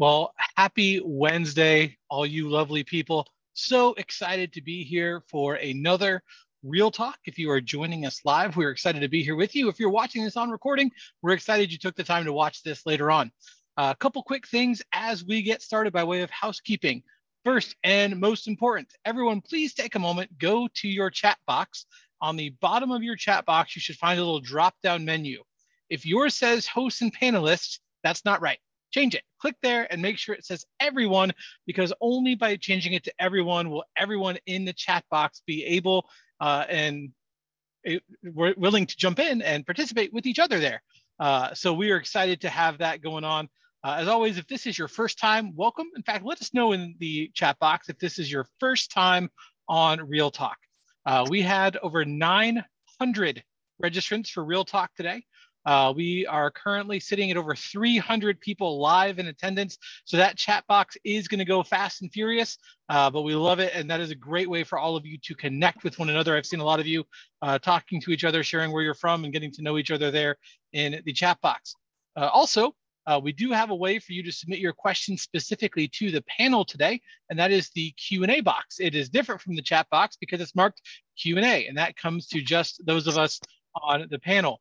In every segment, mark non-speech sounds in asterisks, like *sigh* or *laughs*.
Well, happy Wednesday, all you lovely people. So excited to be here for another Real Talk. If you are joining us live, we're excited to be here with you. If you're watching this on recording, we're excited you took the time to watch this later on. A couple quick things as we get started by way of housekeeping. First and most important, everyone, please take a moment, go to your chat box. On the bottom of your chat box, you should find a little drop down menu. If yours says hosts and panelists, that's not right change it. Click there and make sure it says everyone, because only by changing it to everyone will everyone in the chat box be able uh, and we're willing to jump in and participate with each other there. Uh, so we are excited to have that going on. Uh, as always, if this is your first time, welcome. In fact, let us know in the chat box if this is your first time on Real Talk. Uh, we had over 900 registrants for Real Talk today. Uh, we are currently sitting at over 300 people live in attendance. So that chat box is going to go fast and furious, uh, but we love it. And that is a great way for all of you to connect with one another. I've seen a lot of you uh, talking to each other, sharing where you're from and getting to know each other there in the chat box. Uh, also, uh, we do have a way for you to submit your questions specifically to the panel today, and that is the Q&A box. It is different from the chat box because it's marked Q&A, and that comes to just those of us on the panel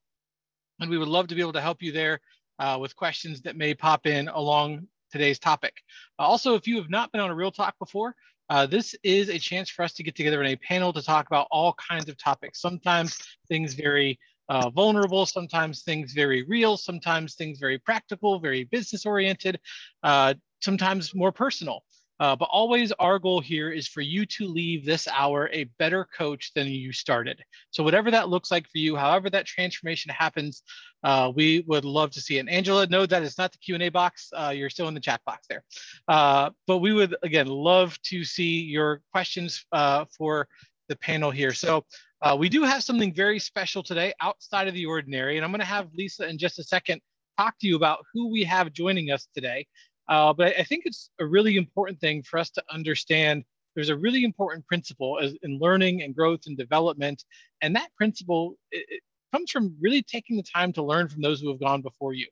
and we would love to be able to help you there uh, with questions that may pop in along today's topic. Uh, also, if you have not been on a Real Talk before, uh, this is a chance for us to get together in a panel to talk about all kinds of topics. Sometimes things very uh, vulnerable, sometimes things very real, sometimes things very practical, very business oriented, uh, sometimes more personal. Uh, but always our goal here is for you to leave this hour a better coach than you started. So whatever that looks like for you, however that transformation happens, uh, we would love to see it. And Angela, that is not the Q&A box. Uh, you're still in the chat box there. Uh, but we would, again, love to see your questions uh, for the panel here. So we do have something very special today outside of the ordinary. And I'm gonna have Lisa in just a second talk to you about who we have joining us today. Uh, but I think it's a really important thing for us to understand there's a really important principle as, in learning and growth and development. And that principle it, it comes from really taking the time to learn from those who have gone before you.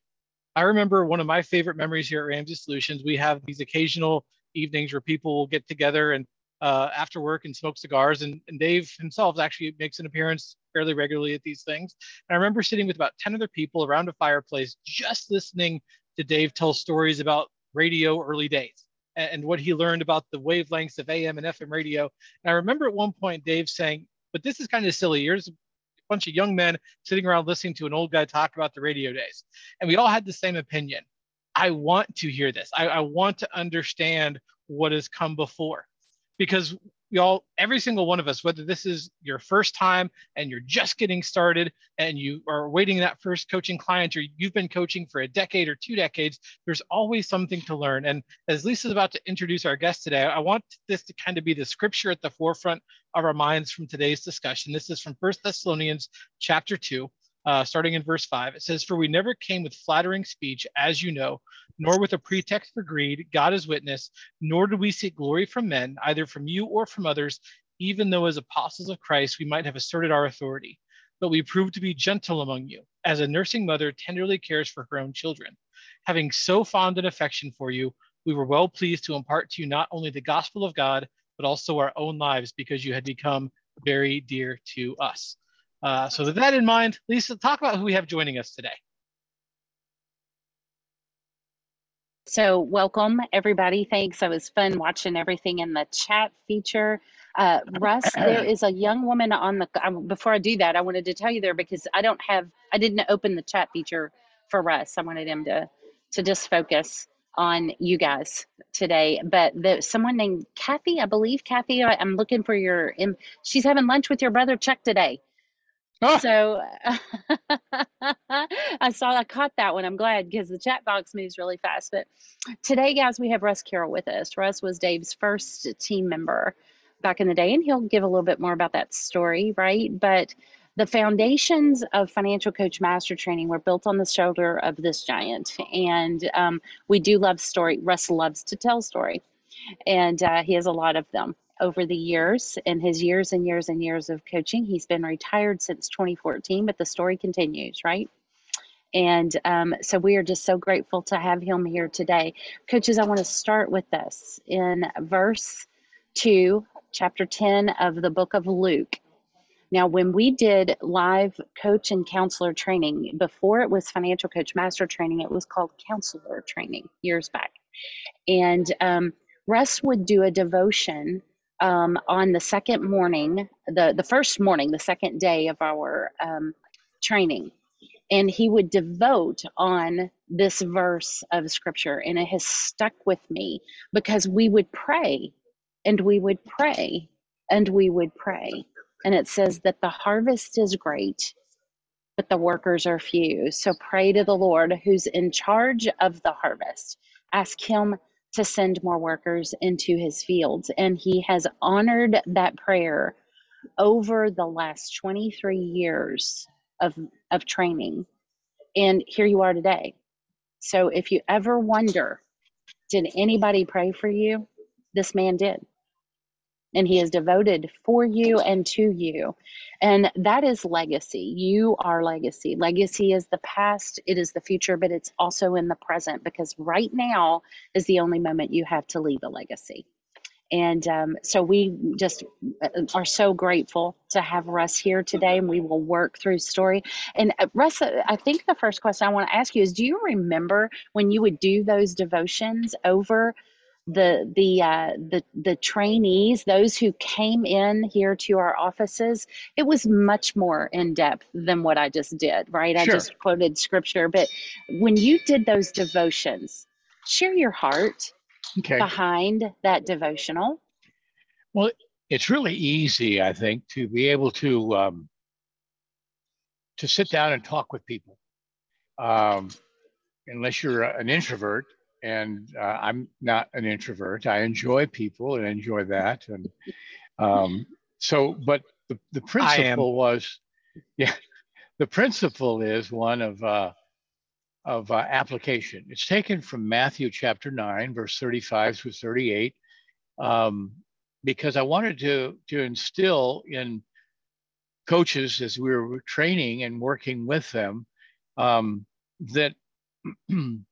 I remember one of my favorite memories here at Ramsey Solutions. We have these occasional evenings where people will get together and uh, after work and smoke cigars. And, and, Dave himself actually makes an appearance fairly regularly at these things. And I remember sitting with about 10 other people around a fireplace, just listening to Dave tell stories about radio early days and what he learned about the wavelengths of AM and FM radio. And I remember at one point Dave saying, but this is kind of silly. Here's a bunch of young men sitting around listening to an old guy talk about the radio days. And we all had the same opinion. I want to hear this. I, I want to understand what has come before because y'all, every single one of us, whether this is your first time and you're just getting started and you are waiting that first coaching client or you've been coaching for a decade or two decades, there's always something to learn. And as Lisa's about to introduce our guest today, I want this to kind of be the scripture at the forefront of our minds from today's discussion. This is from First Thessalonians chapter 2 uh, starting in verse 5. It says, For we never came with flattering speech, as you know, nor with a pretext for greed, God is witness, nor did we seek glory from men, either from you or from others, even though as apostles of Christ we might have asserted our authority. But we proved to be gentle among you, as a nursing mother tenderly cares for her own children. Having so fond an affection for you, we were well pleased to impart to you not only the gospel of God, but also our own lives, because you had become very dear to us. Uh, so with that in mind, Lisa, talk about who we have joining us today. So welcome everybody. Thanks. It was fun watching everything in the chat feature. Uh, Russ, *clears throat* there is a young woman on the. Um, before I do that, I wanted to tell you there because I don't have. I didn't open the chat feature for Russ. I wanted him to to just focus on you guys today. But the someone named Kathy, I believe Kathy. I, am looking for your. She's having lunch with your brother Chuck today. Oh. So *laughs* I saw, I caught that one. I'm glad because the chat box moves really fast. But today, guys, we have Russ Carroll with us. Russ was Dave's first team member back in the day, and he'll give a little bit more about that story, right? But the foundations of financial coach master training were built on the shoulder of this giant. And um, we do love story. Russ loves to tell story, and uh, he has a lot of them over the years in his years and years and years of coaching. He's been retired since 2014, but the story continues, right? And um, so we are just so grateful to have him here today. Coaches, I want to start with this in verse 2, chapter 10 of the book of Luke. Now, when we did live coach and counselor training, before it was financial coach master training, it was called counselor training years back. And um, Russ would do a devotion um, on the second morning, the, the first morning, the second day of our um, training. And he would devote on this verse of scripture. And it has stuck with me because we would pray and we would pray and we would pray. And it says that the harvest is great, but the workers are few. So pray to the Lord who's in charge of the harvest. Ask him to send more workers into his fields. And he has honored that prayer over the last 23 years of, of training. And here you are today. So if you ever wonder, did anybody pray for you? This man did and he is devoted for you and to you. And that is legacy. You are legacy. Legacy is the past, it is the future, but it's also in the present because right now is the only moment you have to leave a legacy. And um, so we just uh, are so grateful to have Russ here today, and we will work through story. And uh, Russ, uh, I think the first question I want to ask you is: Do you remember when you would do those devotions over the the uh, the the trainees, those who came in here to our offices, it was much more in depth than what I just did. Right, sure. I just quoted scripture, but when you did those devotions, share your heart okay. behind that devotional. Well, it's really easy, I think, to be able to um, to sit down and talk with people. Um, unless you're an introvert, and uh, I'm not an introvert. I enjoy people and enjoy that, and um, so. But the the principle was, yeah, the principle is one of uh, of uh, application. It's taken from Matthew chapter nine, verse thirty-five through thirty-eight, um, because I wanted to to instill in coaches as we were training and working with them um, that *clears throat*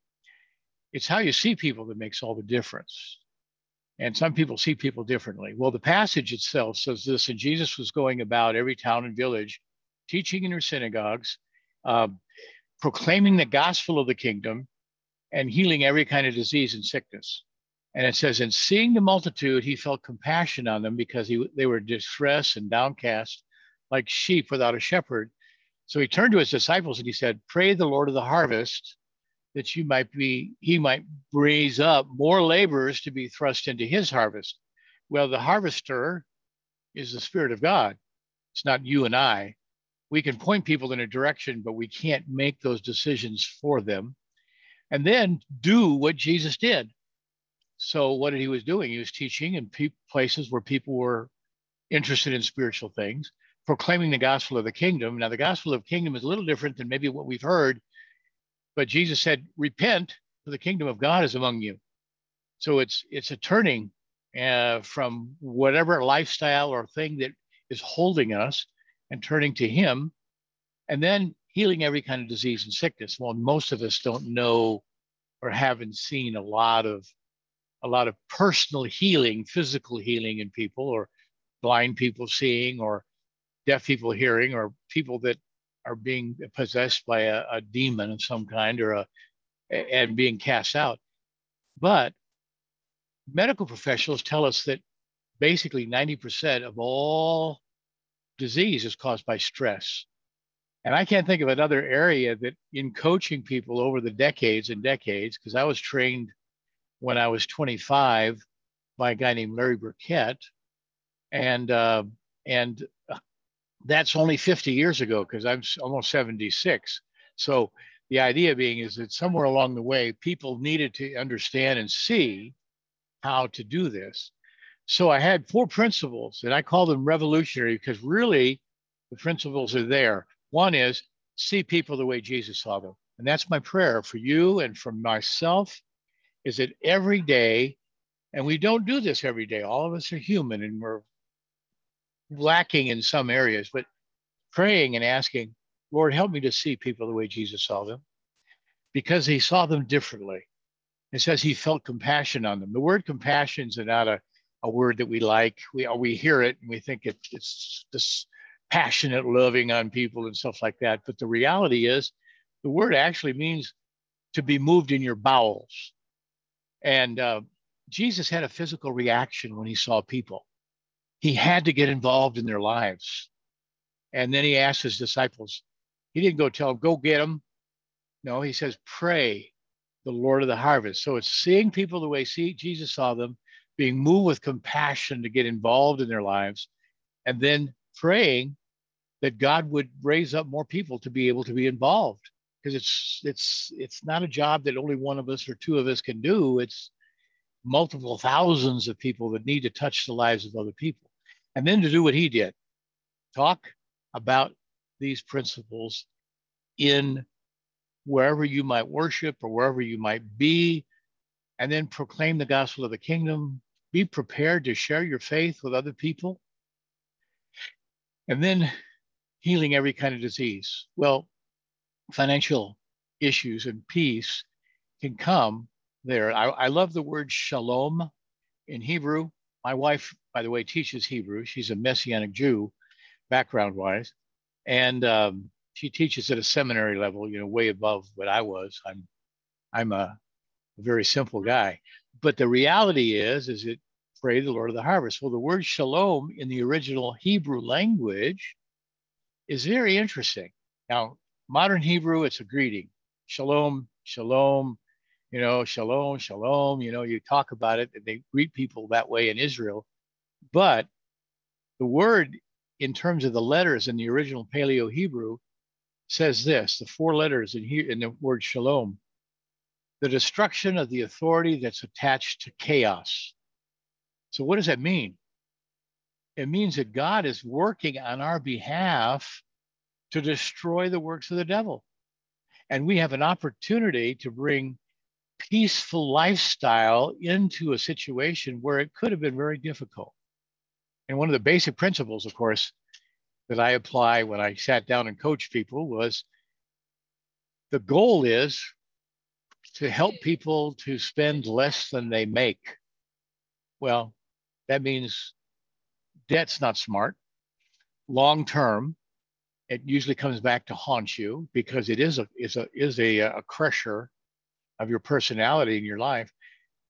it's how you see people that makes all the difference. And some people see people differently. Well, the passage itself says this, and Jesus was going about every town and village, teaching in their synagogues, uh, proclaiming the gospel of the kingdom, and healing every kind of disease and sickness. And it says, and seeing the multitude, he felt compassion on them because he, they were distressed and downcast, like sheep without a shepherd. So he turned to his disciples and he said, Pray the Lord of the harvest that you might be, he might raise up more laborers to be thrust into his harvest. Well, the harvester is the Spirit of God. It's not you and I. We can point people in a direction, but we can't make those decisions for them. And then do what Jesus did. So, what did he was doing, he was teaching in pe- places where people were interested in spiritual things, proclaiming the gospel of the kingdom. Now, the gospel of kingdom is a little different than maybe what we've heard but Jesus said, "Repent, for the kingdom of God is among you." So it's it's a turning uh, from whatever lifestyle or thing that is holding us and turning to Him, and then healing every kind of disease and sickness. Well, most of us don't know or haven't seen a lot of a lot of personal healing, physical healing in people, or blind people seeing, or deaf people hearing, or people that are being possessed by a, a demon of some kind or a and being cast out. But medical professionals tell us that basically 90% of all disease is caused by stress. And I can't think of another area that in coaching people over the decades and decades, because I was trained when I was 25 by a guy named Larry Burkett. And, uh, and that's only 50 years ago because I'm almost 76. So the idea being is that somewhere along the way, people needed to understand and see how to do this. So I had four principles, and I call them revolutionary because really the principles are there. One is see people the way Jesus saw them. And that's my prayer for you and for myself is that every day, and we don't do this every day, all of us are human and we're lacking in some areas, but praying and asking, Lord, help me to see people the way Jesus saw them because he saw them differently. It says he felt compassion on them. The word compassion is not a, a word that we like. We, we hear it and we think it, it's this passionate loving on people and stuff like that. But the reality is, the word actually means to be moved in your bowels. And uh, Jesus had a physical reaction when he saw people. He had to get involved in their lives. And then he asked his disciples, he didn't go tell them, go get them. No, he says, pray the Lord of the harvest. So it's seeing people the way see, Jesus saw them, being moved with compassion to get involved in their lives, and then praying that God would raise up more people to be able to be involved. Because it's it's it's not a job that only one of us or two of us can do. It's multiple thousands of people that need to touch the lives of other people. And then to do what he did, talk about these principles in wherever you might worship or wherever you might be, and then proclaim the gospel of the kingdom. Be prepared to share your faith with other people. And then healing every kind of disease. Well, financial issues and peace can come there. I, I love the word shalom in Hebrew. My wife, by the way, teaches Hebrew. She's a Messianic Jew, background wise. And um, she teaches at a seminary level, you know, way above what I was. I'm, I'm a, a very simple guy. But the reality is, is it pray the Lord of the harvest. Well, the word shalom in the original Hebrew language is very interesting. Now, modern Hebrew, it's a greeting. Shalom, shalom, you know, shalom, shalom, you know, you talk about it and they greet people that way in Israel. But the word in terms of the letters in the original Paleo Hebrew says this the four letters in here in the word shalom the destruction of the authority that's attached to chaos. So, what does that mean? It means that God is working on our behalf to destroy the works of the devil. And we have an opportunity to bring peaceful lifestyle into a situation where it could have been very difficult. And one of the basic principles, of course, that I apply when I sat down and coached people was the goal is to help people to spend less than they make. Well, that means debt's not smart. Long term, it usually comes back to haunt you because it is a is a is a, a crusher of your personality in your life.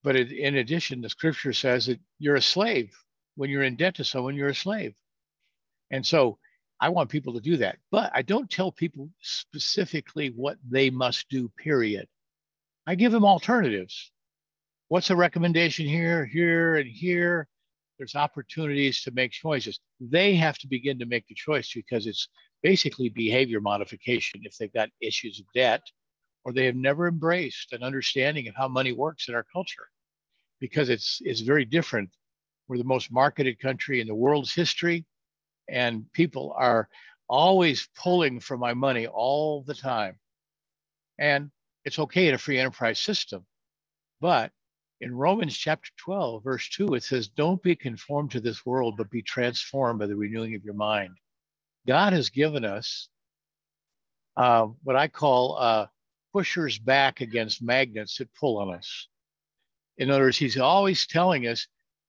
But it, in addition, the scripture says that you're a slave. When you're in debt to someone, you're a slave. And so I want people to do that. But I don't tell people specifically what they must do, period. I give them alternatives. What's a recommendation here, here, and here? There's opportunities to make choices. They have to begin to make the choice because it's basically behavior modification if they've got issues of debt or they have never embraced an understanding of how money works in our culture because it's it's very different. We're the most marketed country in the world's history, and people are always pulling for my money all the time. And it's okay in a free enterprise system. But in Romans chapter 12, verse 2, it says, Don't be conformed to this world, but be transformed by the renewing of your mind. God has given us uh, what I call uh, pushers back against magnets that pull on us. In other words, he's always telling us,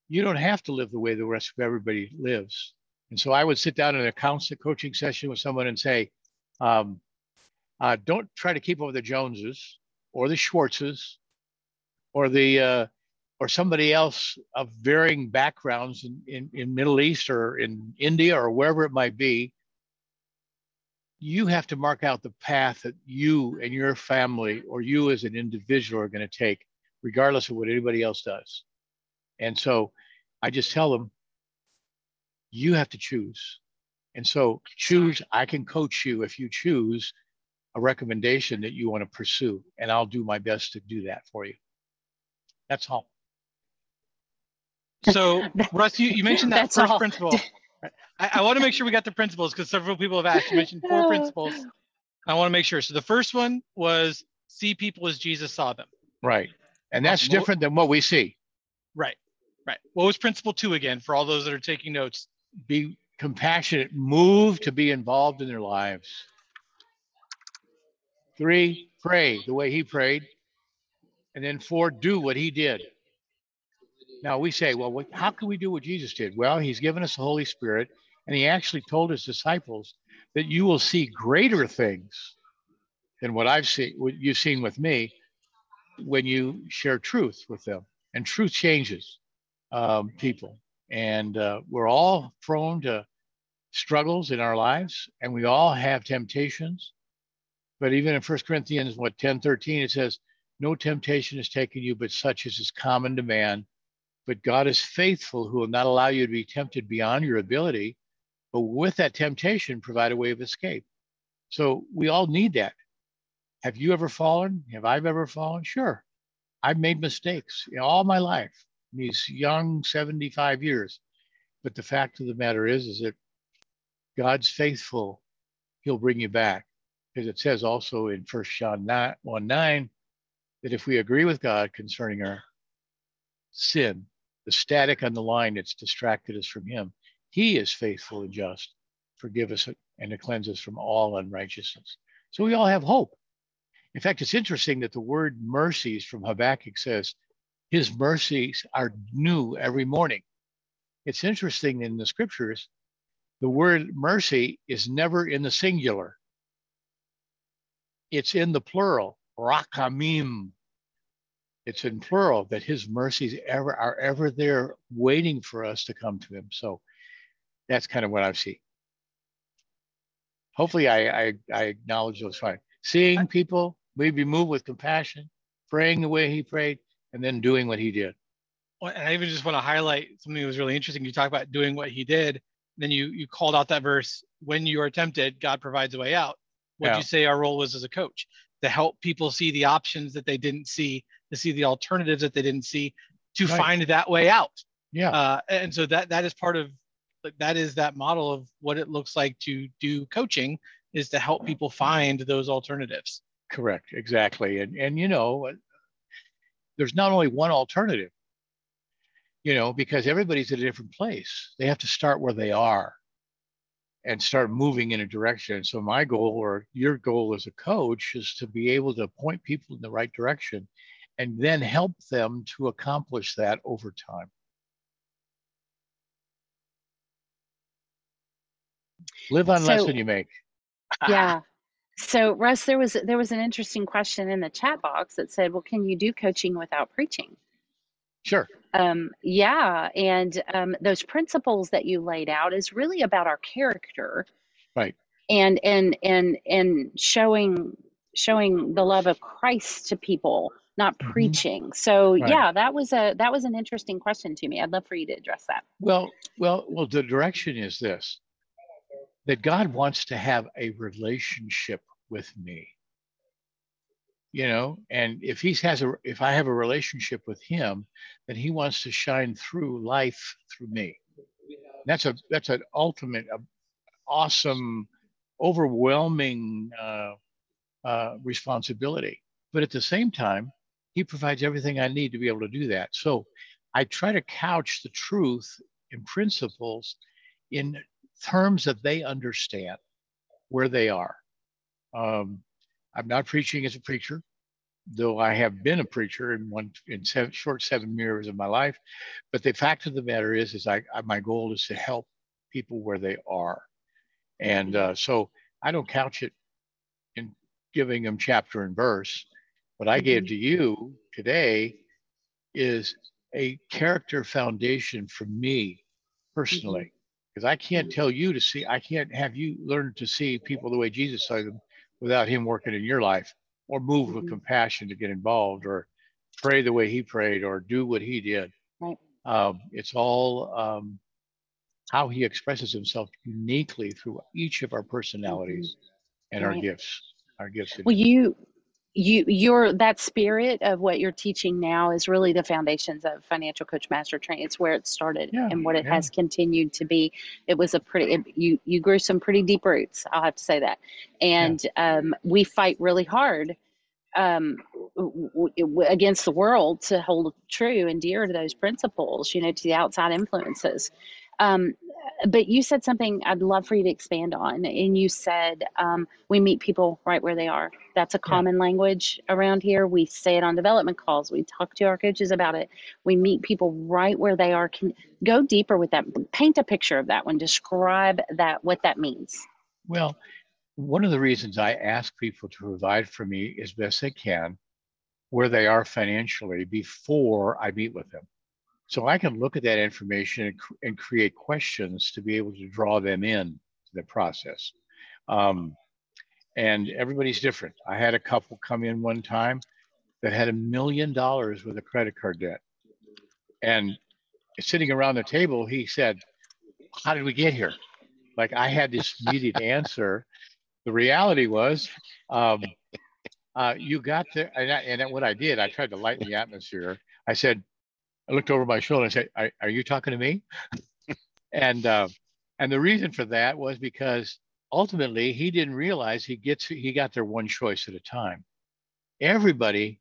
you don't have to live the way the rest of everybody lives. And so I would sit down in a counseling coaching session with someone and say, um, uh, don't try to keep up with the Joneses or the Schwartzes or the uh, or somebody else of varying backgrounds in, in, in Middle East or in India or wherever it might be you have to mark out the path that you and your family or you as an individual are going to take, regardless of what anybody else does. And so I just tell them, you have to choose. And so choose, I can coach you if you choose a recommendation that you want to pursue, and I'll do my best to do that for you. That's all. *laughs* So, Russ, you, you mentioned that That's first all. principle. *laughs* I, I want to make sure we got the principles because several people have asked. You mentioned four *laughs* principles. I want to make sure. So the first one was see people as Jesus saw them. Right. And that's different than what we see. Right. Right. What was principle two again for all those that are taking notes? Be compassionate, move to be involved in their lives. Three, pray the way he prayed. And then four, do what he did. Now we say, well, what, how can we do what Jesus did? Well, he's given us the Holy Spirit, and he actually told his disciples that you will see greater things than what I've seen, what you've seen with me, when you share truth with them. And truth changes um, people, and uh, we're all prone to struggles in our lives, and we all have temptations. But even in First Corinthians, what 10, 13, it says, no temptation has taken you, but such as is common to man. But God is faithful, who will not allow you to be tempted beyond your ability, but with that temptation, provide a way of escape. So we all need that. Have you ever fallen? Have I ever fallen? Sure. I've made mistakes know, all my life, these young 75 years. But the fact of the matter is, is that God's faithful. He'll bring you back. Because it says also in First John 9, 1 9 that if we agree with God concerning our sin, the static on the line that's distracted us from Him, He is faithful and just, forgive us and to cleanse us from all unrighteousness. So we all have hope. In fact, it's interesting that the word mercies from Habakkuk says, His mercies are new every morning. It's interesting in the scriptures, the word mercy is never in the singular, it's in the plural, rakamim. It's in plural that his mercies ever are ever there waiting for us to come to him. So that's kind of what I see. Hopefully I, I, I acknowledge those fine. Seeing people, we be moved with compassion, praying the way he prayed, and then doing what he did. Well, and I even just want to highlight something that was really interesting. You talk about doing what he did. Then you you called out that verse, when you are tempted, God provides a way out. What yeah. you say our role was as a coach? To help people see the options that they didn't see, to see the alternatives that they didn't see, to right. find that way out. Yeah. Uh, and so that that is part of that is that model of what it looks like to do coaching is to help people find those alternatives. Correct. Exactly. And and you know, there's not only one alternative. You know, because everybody's at a different place. They have to start where they are and start moving in a direction. So my goal or your goal as a coach is to be able to point people in the right direction and then help them to accomplish that over time. Live on so, less than you make. yeah. *laughs* So Russ, there was there was an interesting question in the chat box that said, "Well, can you do coaching without preaching?" Sure. Um, yeah, and um, those principles that you laid out is really about our character, right? And and and and showing showing the love of Christ to people, not mm-hmm. preaching. So right. yeah, that was a that was an interesting question to me. I'd love for you to address that. Well, well, well. The direction is this: that God wants to have a relationship with me you know and if he has a if i have a relationship with him then he wants to shine through life through me. That's a that's an ultimate uh, awesome overwhelming uh, uh, responsibility. But at the same time he provides everything i need to be able to do that. So i try to couch the truth in principles in terms that they understand where they are. Um, I'm not preaching as a preacher, though I have been a preacher in one in seven, short seven years of my life. But the fact of the matter is, is I, I my goal is to help people where they are, and uh, so I don't couch it in giving them chapter and verse. What I gave mm-hmm. to you today is a character foundation for me personally because I can't tell you to see, I can't have you learn to see people the way Jesus saw them without him working in your life or move with mm-hmm. compassion to get involved or pray the way he prayed or do what he did. Right. Um, it's all um, how he expresses himself uniquely through each of our personalities mm-hmm. and right. our gifts, our gifts. Well, you you your that spirit of what you're teaching now is really the foundations of financial coach master training it's where it started yeah, and what it yeah. has continued to be it was a pretty it, you you grew some pretty deep roots i'll have to say that and yeah. um, we fight really hard um, w- w- against the world to hold true and dear to those principles you know to the outside influences Um, but you said something I'd love for you to expand on. And you said um, we meet people right where they are. That's a common yeah. language around here. We say it on development calls. We talk to our coaches about it. We meet people right where they are. Can go deeper with that. Paint a picture of that one. Describe that what that means. Well, one of the reasons I ask people to provide for me as best they can where they are financially before I meet with them. So I can look at that information and, and create questions to be able to draw them in to the process. Um, and everybody's different. I had a couple come in one time that had a million dollars with a credit card debt. And sitting around the table, he said, How did we get here? Like I had this immediate answer. The reality was, um, uh, you got there, and, I, and what I did, I tried to lighten the atmosphere. I said, I looked over my shoulder and said, "Are, are you talking to me?" *laughs* and uh, and the reason for that was because ultimately he didn't realize he gets he got there one choice at a time. Everybody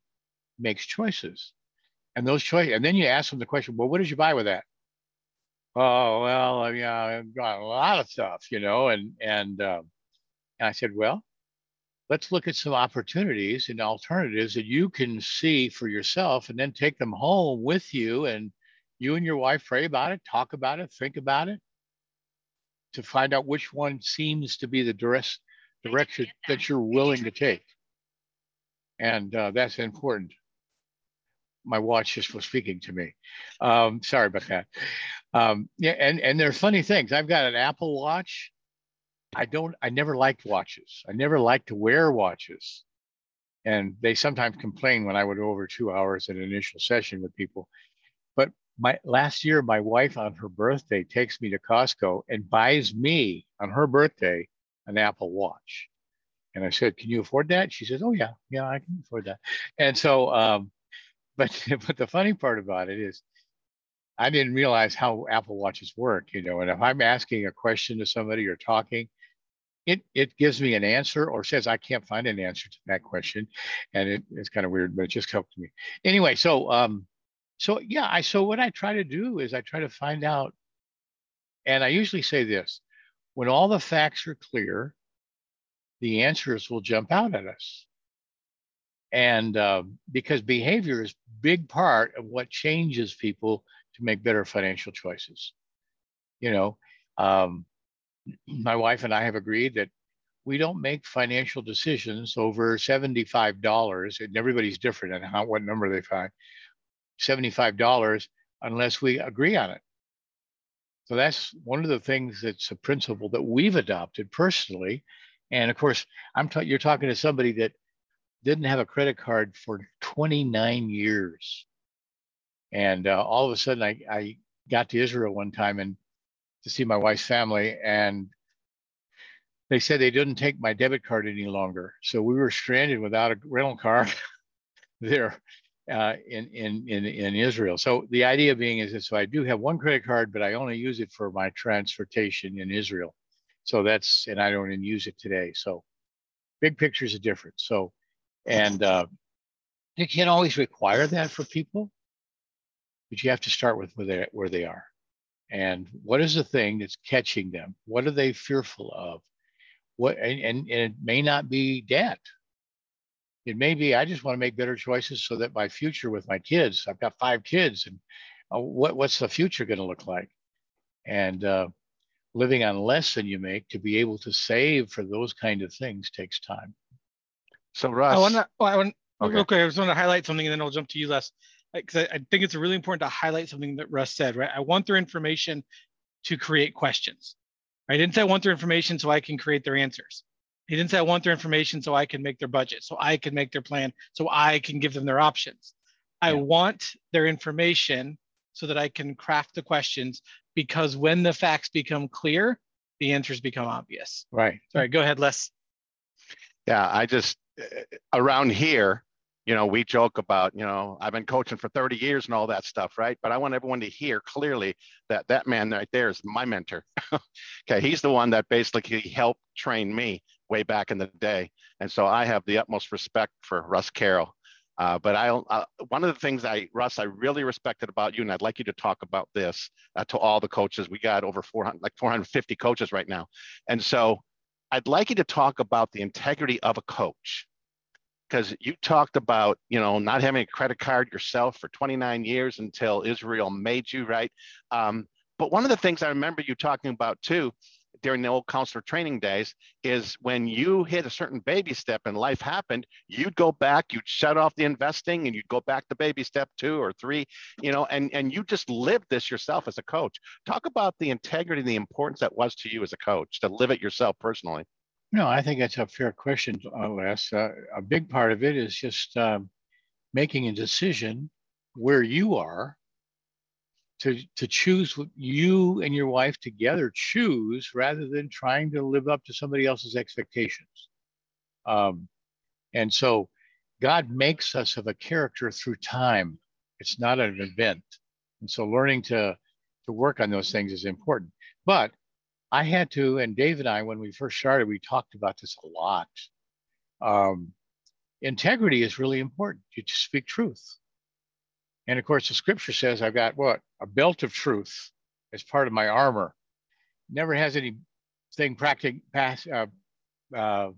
makes choices, and those choices. And then you ask them the question, "Well, what did you buy with that?" Oh well, yeah, I've got a lot of stuff, you know, and and uh, and I said, well, let's look at some opportunities and alternatives that you can see for yourself and then take them home with you and you and your wife pray about it talk about it think about it to find out which one seems to be the direct direction that you're willing to take. And uh, that's important. My watch just was speaking to me. Um, sorry about that. Um, yeah and and there are funny things. I've got an apple watch I don't, I never liked watches. I never liked to wear watches. And they sometimes complain when I would over two hours at an initial session with people. But my last year, my wife on her birthday takes me to Costco and buys me on her birthday an Apple Watch. And I said, "Can you afford that?" She says, "Oh yeah, yeah, I can afford that." And so, um, *laughs* but but the funny part about it is, I didn't realize how Apple Watches work, you know. And if I'm asking a question to somebody or talking, it it gives me an answer or says I can't find an answer to that question, and it, it's kind of weird, but it just helped me. Anyway, so um, so yeah, I so what I try to do is I try to find out, and I usually say this: when all the facts are clear, the answers will jump out at us, and uh, because behavior is big part of what changes people to make better financial choices. You know. Um, my wife and I have agreed that we don't make financial decisions over $75, and everybody's different and how what number they find. $75 unless we agree on it. So that's one of the things that's a principle that we've adopted personally. And of course, I'm ta- you're talking to somebody that didn't have a credit card for 29 years. And uh, all of a sudden, I, I got to Israel one time and to see my wife's family and they said they didn't take my debit card any longer. So we were stranded without a rental car *laughs* there uh, in, in, in, in Israel. So the idea being is that so I do have one credit card, but I only use it for my transportation in Israel. So that's, and I don't even use it today. So big picture is a different. So, and uh, you can't always require that for people, but you have to start with where they, where they are and what is the thing that's catching them? What are they fearful of? What and, and, and it may not be debt. It may be i just want to make better choices so that my future with my kids i've got five kids and uh, what, what's the future going to look like? And uh, living on less than you make to be able to save for those kind of things takes time. So russ i want to oh, i want okay. okay i just want to highlight something and then i'll jump to you les because I, I think it's really important to highlight something that Russ said, right? I want their information to create questions. I didn't say I want their information so I can create their answers. He didn't say I want their information so I can make their budget, so I can make their plan, so I can give them their options. I want their information so that I can craft the questions because when the facts become clear, the answers become obvious. Right. Sorry, go ahead, Les. Yeah, I just uh, around here, you know, we joke about, you know, I've been coaching for 30 years and all that stuff, right? But I want everyone to hear clearly that that man right there is my mentor. *laughs* okay, he's the one that basically helped train me way back in the day. And so I have the utmost respect for Russ Carroll. Uh, but I, uh, one of the things I, Russ, I really respected about you, and I'd like you to talk about this uh, to all the coaches. We got over 400, like 450 coaches right now, and so I'd like you to talk about the integrity of a coach, because you talked about, you know, not having a credit card yourself for 29 years until Israel made you, right? Um, but one of the things I remember you talking about too during the old counselor training days is when you hit a certain baby step and life happened, you'd go back, you'd shut off the investing and you'd go back to baby step two or three, you know, and, and you just lived this yourself as a coach. Talk about the integrity and the importance that was to you as a coach to live it yourself personally. No, I think that's a fair question, uh, Les. Uh, a big part of it is just um, making a decision where you are to to choose what you and your wife together choose rather than trying to live up to somebody else's expectations. Um, and so god makes us of a character through time. It's not an event. And so learning to to work on those things is important. But i had to and dave and i when we first started we talked about this a lot um, integrity is really important you just speak truth and of course, the scripture says I've got what? A belt of truth as part of my armor. Never has anything practicing, pass, uh, uh,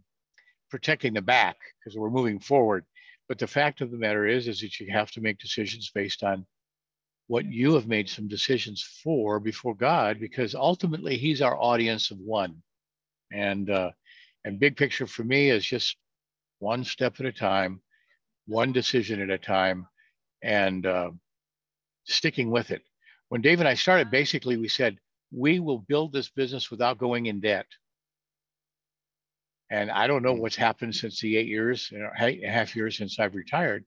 protecting the back because we're moving forward. But the fact of the matter is, is that you have to make decisions based on what you have made some decisions for before God, because ultimately He's our audience of one. And uh, and big picture for me is just one step at a time, one decision at a time, and uh, sticking with it. When Dave and I started, basically we said, we will build this business without going in debt. And I don't know what's happened since the eight years, you know, half years since I've retired,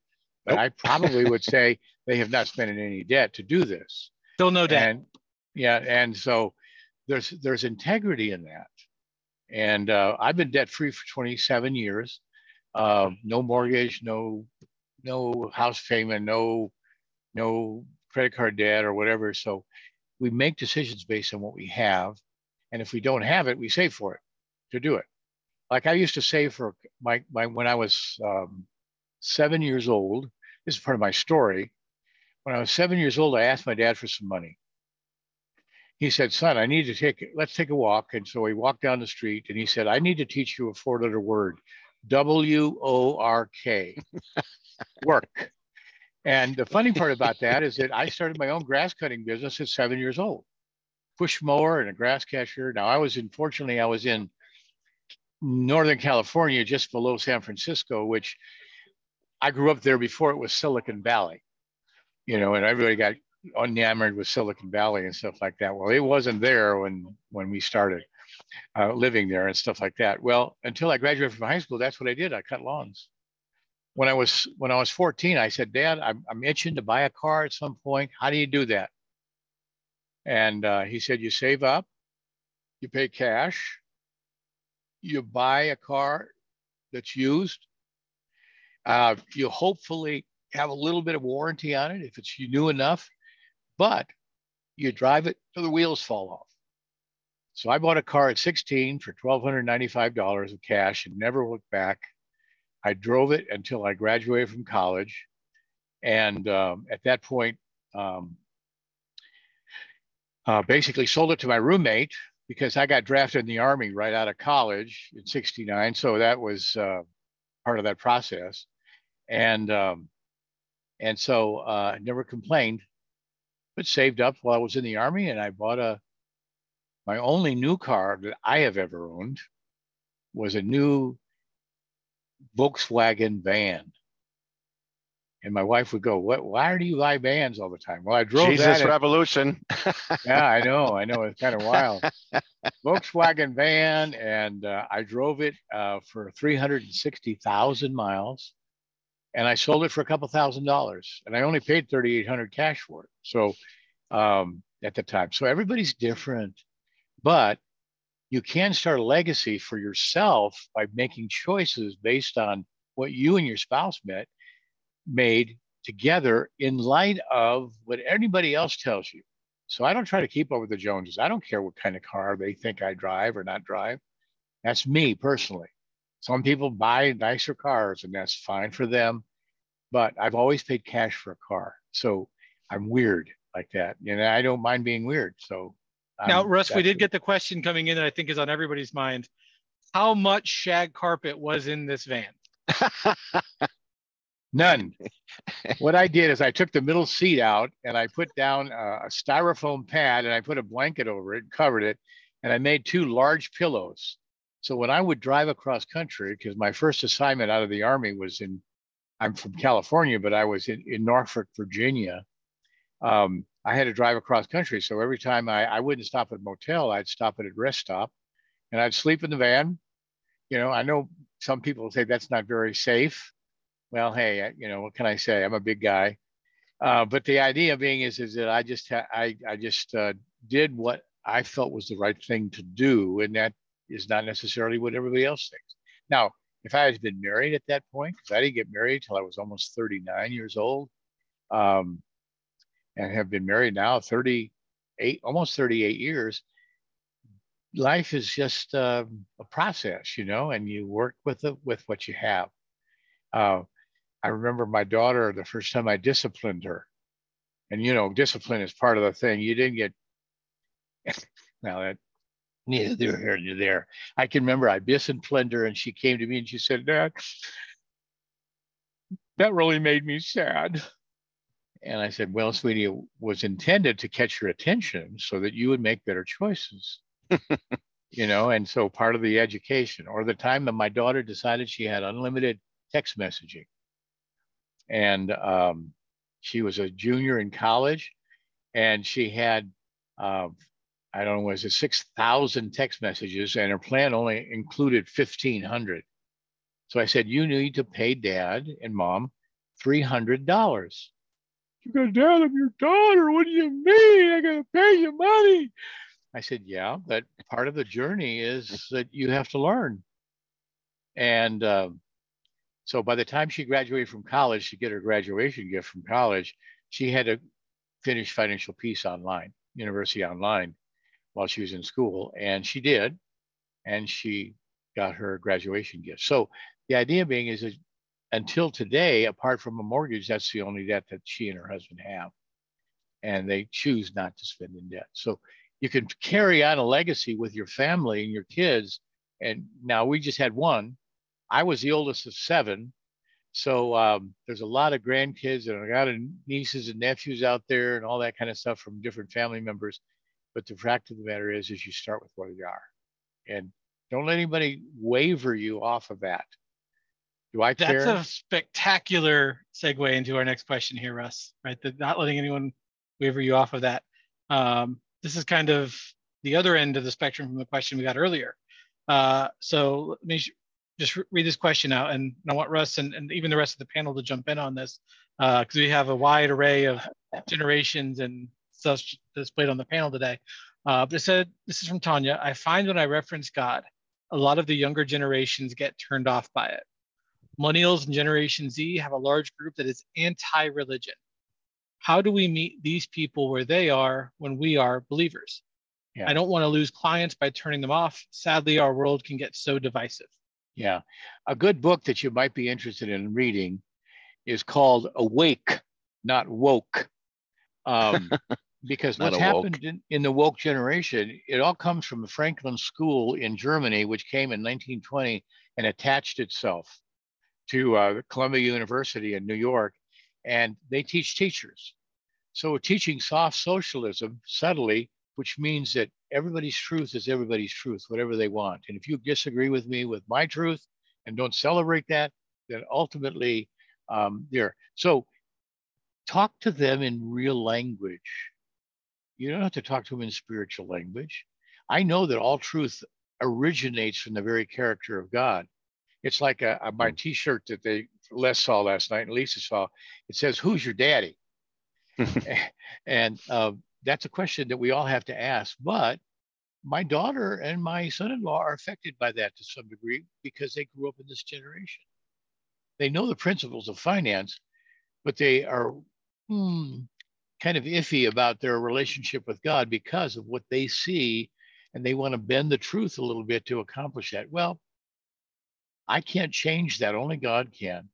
but nope. I probably would say they have not spent any debt to do this. Still no debt. And, yeah, and so there's there's integrity in that. And uh, I've been debt free for 27 years, uh, no mortgage, no no house payment, no no credit card debt or whatever. So we make decisions based on what we have, and if we don't have it, we save for it to do it. Like I used to save for my my when I was um, seven years old. This is part of my story. When I was seven years old, I asked my dad for some money. He said, "Son, I need to take it. let's take a walk." And so we walked down the street, and he said, "I need to teach you a four-letter word, W O R K, *laughs* work. And the funny part about that is that I started my own grass cutting business at seven years old, push mower and a grass catcher. Now I was in, fortunately, I was in Northern California, just below San Francisco, which I grew up there before it was Silicon Valley, you know, and everybody got enamored with Silicon Valley and stuff like that. Well, it wasn't there when when we started uh, living there and stuff like that. Well, until I graduated from high school, that's what I did. I cut lawns when I was when I was 14, I said, Dad, I'm, I'm itching to buy a car at some point. How do you do that? And uh, he said, you save up, you pay cash, you buy a car that's used. Uh, you hopefully have a little bit of warranty on it if it's new enough, but you drive it till the wheels fall off. So I bought a car at 16 for $1,295 of cash and never looked back. I drove it until I graduated from college. And um, at that point, um, uh, basically sold it to my roommate because I got drafted in the Army right out of college in 69. So that was uh, part of that process. And, um, and so uh, I never complained, but saved up while I was in the Army. And I bought a, my only new car that I have ever owned was a new Volkswagen van. And my wife would go, "What? Why do you buy vans all the time?" Well, I drove Jesus that Revolution. *laughs* yeah, I know, I know. It's kind of wild. *laughs* Volkswagen van, and uh, I drove it uh, for three hundred and sixty thousand miles, and I sold it for a couple thousand dollars, and I only paid thirty eight hundred cash for it. So um, at the time, so everybody's different, but you can start a legacy for yourself by making choices based on what you and your spouse met made together in light of what anybody else tells you. So I don't try to keep up with the Joneses. I don't care what kind of car they think I drive or not drive. That's me personally. Some people buy nicer cars and that's fine for them. but I've always paid cash for a car. So I'm weird like that. And I don't mind being weird. So um, now, Russ, we did get the question coming in that I think is on everybody's mind. How much shag carpet was in this van? *laughs* None. *laughs* what I did is I took the middle seat out and I put down a, a styrofoam pad and I put a blanket over it, and covered it, and I made two large pillows. So when I would drive across country, because my first assignment out of the Army was in, I'm from California, but I was in, in Norfolk, Virginia. Um, I had to drive across country. So every time I, I wouldn't stop at a motel, I'd stop at a rest stop and I'd sleep in the van. You know, I know some people say that's not very safe. Well, hey, you know, what can I say? I'm a big guy. Uh, but the idea being is, is that I just, ha- I, I just uh, did what I felt was the right thing to do. And that is not necessarily what everybody else thinks. Now, if I had been married at that point, because I didn't get married till I was almost 39 years old, um, and have been married now 38, almost 38 years, life is just uh, a process, you know, and you work with it with what you have. Uh, I remember my daughter the first time I disciplined her, and you know, discipline is part of the thing. You didn't get *laughs* now that neither here nor there. I can remember I disciplined her, and she came to me and she said, "Dad, that really made me sad." And I said, Well, sweetie, it was intended to catch your attention so that you would make better choices. *laughs* you know, and so part of the education, or the time that my daughter decided she had unlimited text messaging. And um, she was a junior in college and she had, uh, I don't know, was it 6,000 text messages and her plan only included 1,500. So I said, You need to pay dad and mom $300 you go, Dad, I'm your daughter. What do you mean? I gotta pay you money. I said, Yeah, but part of the journey is that you have to learn. And uh, so by the time she graduated from college to get her graduation gift from college, she had to finish financial peace online, university online, while she was in school. And she did. And she got her graduation gift. So the idea being is that until today, apart from a mortgage, that's the only debt that she and her husband have. And they choose not to spend in debt. So you can carry on a legacy with your family and your kids. And now we just had one. I was the oldest of seven. So um, there's a lot of grandkids and a lot of nieces and nephews out there and all that kind of stuff from different family members. But the fact of the matter is, is you start with where you are. And don't let anybody waver you off of that. Do I care? That's a spectacular segue into our next question here, Russ. Right, the, not letting anyone waver you off of that. Um, this is kind of the other end of the spectrum from the question we got earlier. Uh, so let me just read this question out, and I want Russ and, and even the rest of the panel to jump in on this because uh, we have a wide array of generations and stuff displayed on the panel today. Uh, but it said, this is from Tanya. I find when I reference God, a lot of the younger generations get turned off by it. Millennials and Generation Z have a large group that is anti religion. How do we meet these people where they are when we are believers? Yeah. I don't want to lose clients by turning them off. Sadly, our world can get so divisive. Yeah. A good book that you might be interested in reading is called Awake, Not Woke. Um, *laughs* because what's happened in, in, the woke generation, it all comes from the Frankfurt School in Germany, which came in 1920 and attached itself to uh, Columbia University in New York, and they teach teachers. So teaching soft socialism subtly, which means that everybody's truth is everybody's truth, whatever they want. And if you disagree with me with my truth and don't celebrate that, then ultimately um, there. So talk to them in real language. You don't have to talk to them in spiritual language. I know that all truth originates from the very character of God. It's like a, a my mm. T-shirt that they Les saw last night and Lisa saw. It says, "Who's your daddy?" *laughs* *laughs* and uh, that's a question that we all have to ask. But my daughter and my son-in-law are affected by that to some degree because they grew up in this generation. They know the principles of finance, but they are hmm, kind of iffy about their relationship with God because of what they see, and they want to bend the truth a little bit to accomplish that. Well, I can't change that. Only God can.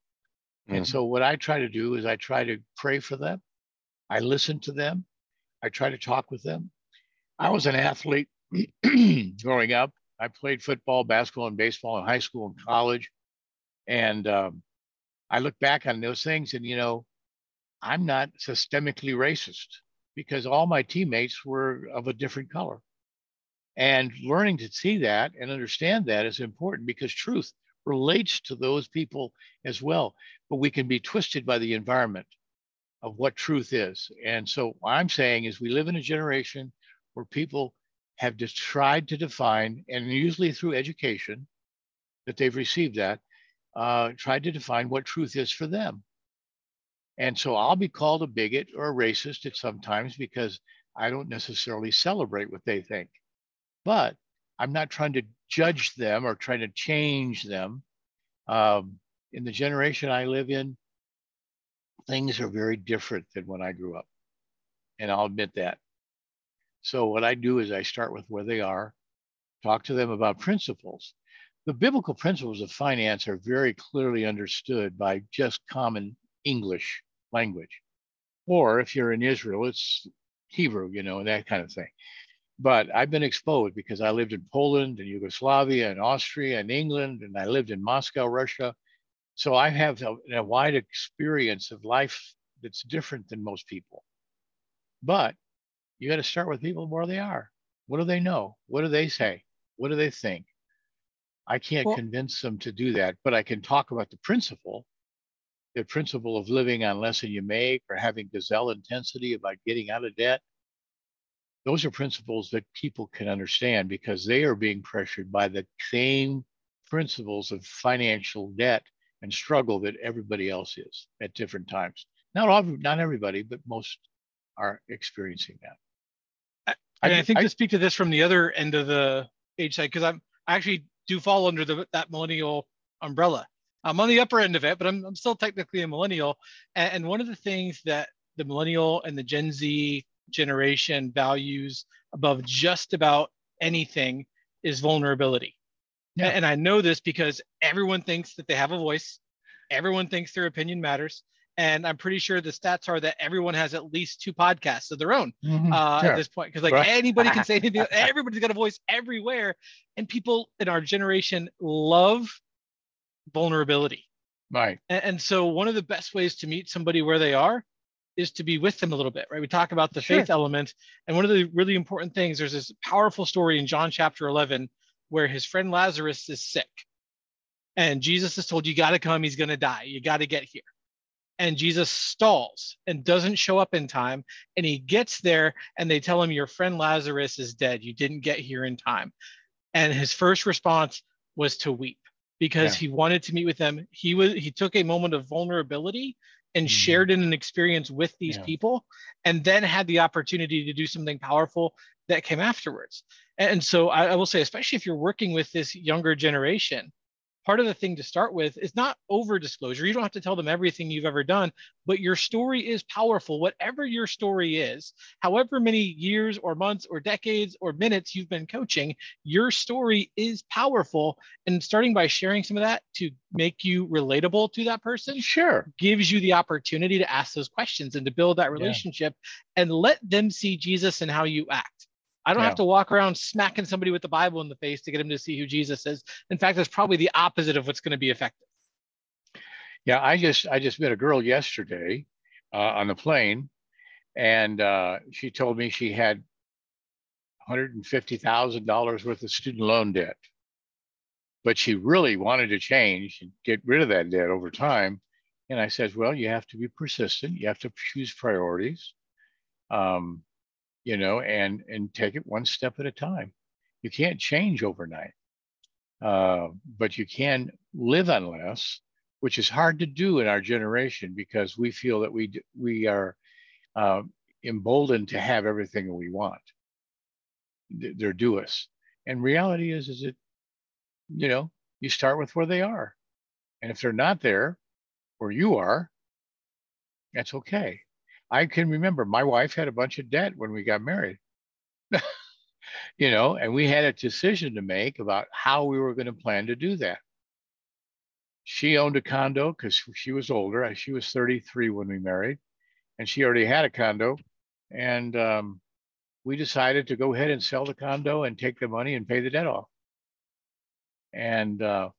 Mm. And so what I try to do is I try to pray for them. I listen to them. I try to talk with them. I was an athlete *clears throat* growing up. I played football, basketball, and baseball in high school and college. And um, I look back on those things and, you know, I'm not systemically racist because all my teammates were of a different color. And learning to see that and understand that is important because truth relates to those people as well. But we can be twisted by the environment of what truth is. And so what I'm saying is we live in a generation where people have just tried to define, and usually through education, that they've received that, uh, tried to define what truth is for them. And so I'll be called a bigot or a racist at sometimes because I don't necessarily celebrate what they think. But I'm not trying to judge them or trying to change them. Um, in the generation I live in, things are very different than when I grew up. And I'll admit that. So what I do is I start with where they are, talk to them about principles. The biblical principles of finance are very clearly understood by just common English language. Or if you're in Israel, it's Hebrew, you know, and that kind of thing. But I've been exposed because I lived in Poland and Yugoslavia and Austria and England, and I lived in Moscow, Russia. So I have a, a wide experience of life that's different than most people. But you got to start with people where they are. What do they know? What do they say? What do they think? I can't well, convince them to do that, but I can talk about the principle, the principle of living on less than you make or having gazelle intensity about getting out of debt. Those are principles that people can understand because they are being pressured by the same principles of financial debt and struggle that everybody else is at different times. Not all, not everybody, but most are experiencing that. And I, I think I, to speak to this from the other end of the age side, because I'm I actually do fall under the, that millennial umbrella. I'm on the upper end of it, but I'm, I'm still technically a millennial. And, and one of the things that the millennial and the Gen Z generation values above just about anything is vulnerability. Yeah. And I know this because everyone thinks that they have a voice. Everyone thinks their opinion matters and I'm pretty sure the stats are that everyone has at least two podcasts of their own mm-hmm. uh, sure. at this point because like right. anybody can say anything. everybody's got a voice everywhere, and people in our generation love vulnerability. Right. And, and, so one of the best ways to meet somebody where they are is to be with them a little bit, right? We talk about the sure. faith element, and one of the really important things. There's this powerful story in John chapter 11 where his friend Lazarus is sick, and Jesus is told, "You got to come. He's going to die. You got to get here." and Jesus stalls and doesn't show up in time. And he gets there and they tell him, Your friend Lazarus is dead. You didn't get here in time. And his first response was to weep because yeah. he wanted to meet with them. He was he took a moment of vulnerability and mm-hmm. shared in an experience with these yeah. people and then had the opportunity to do something powerful that came afterwards. And so I, I will say, especially if you're working with this younger generation, part of the thing to start with is not over disclosure. You don't have to tell them everything you've ever done, but your story is powerful. Whatever your story is, however many years or months or decades or minutes you've been coaching, your story is powerful. And starting by sharing some of that to make you relatable to that person, sure, gives you the opportunity to ask those questions and to build that relationship yeah. and let them see Jesus and how you act. I don't yeah. have to walk around smacking somebody with the Bible in the face to get them to see who Jesus is. In fact, that's probably the opposite of what's going to be effective. Yeah, I just I just met a girl yesterday uh, on the plane, and uh, she told me she had $150,000 worth of student loan debt, but she really wanted to change and get rid of that debt over time. And I said, well, you have to be persistent. You have to choose priorities. Um, you know, and and take it one step at a time. You can't change overnight, uh, but you can live on less, which is hard to do in our generation because we feel that we we are uh, emboldened to have everything we want. They're due us, and reality is is it, you know, you start with where they are, and if they're not there, where you are, that's okay I can remember my wife had a bunch of debt when we got married. *laughs* you know, and we had a decision to make about how we were going to plan to do that. she owned a condo because she was older. She was 33 when we married, and she already had a condo. And um, we decided to go ahead and sell the condo and take the money and pay the debt off. And uh,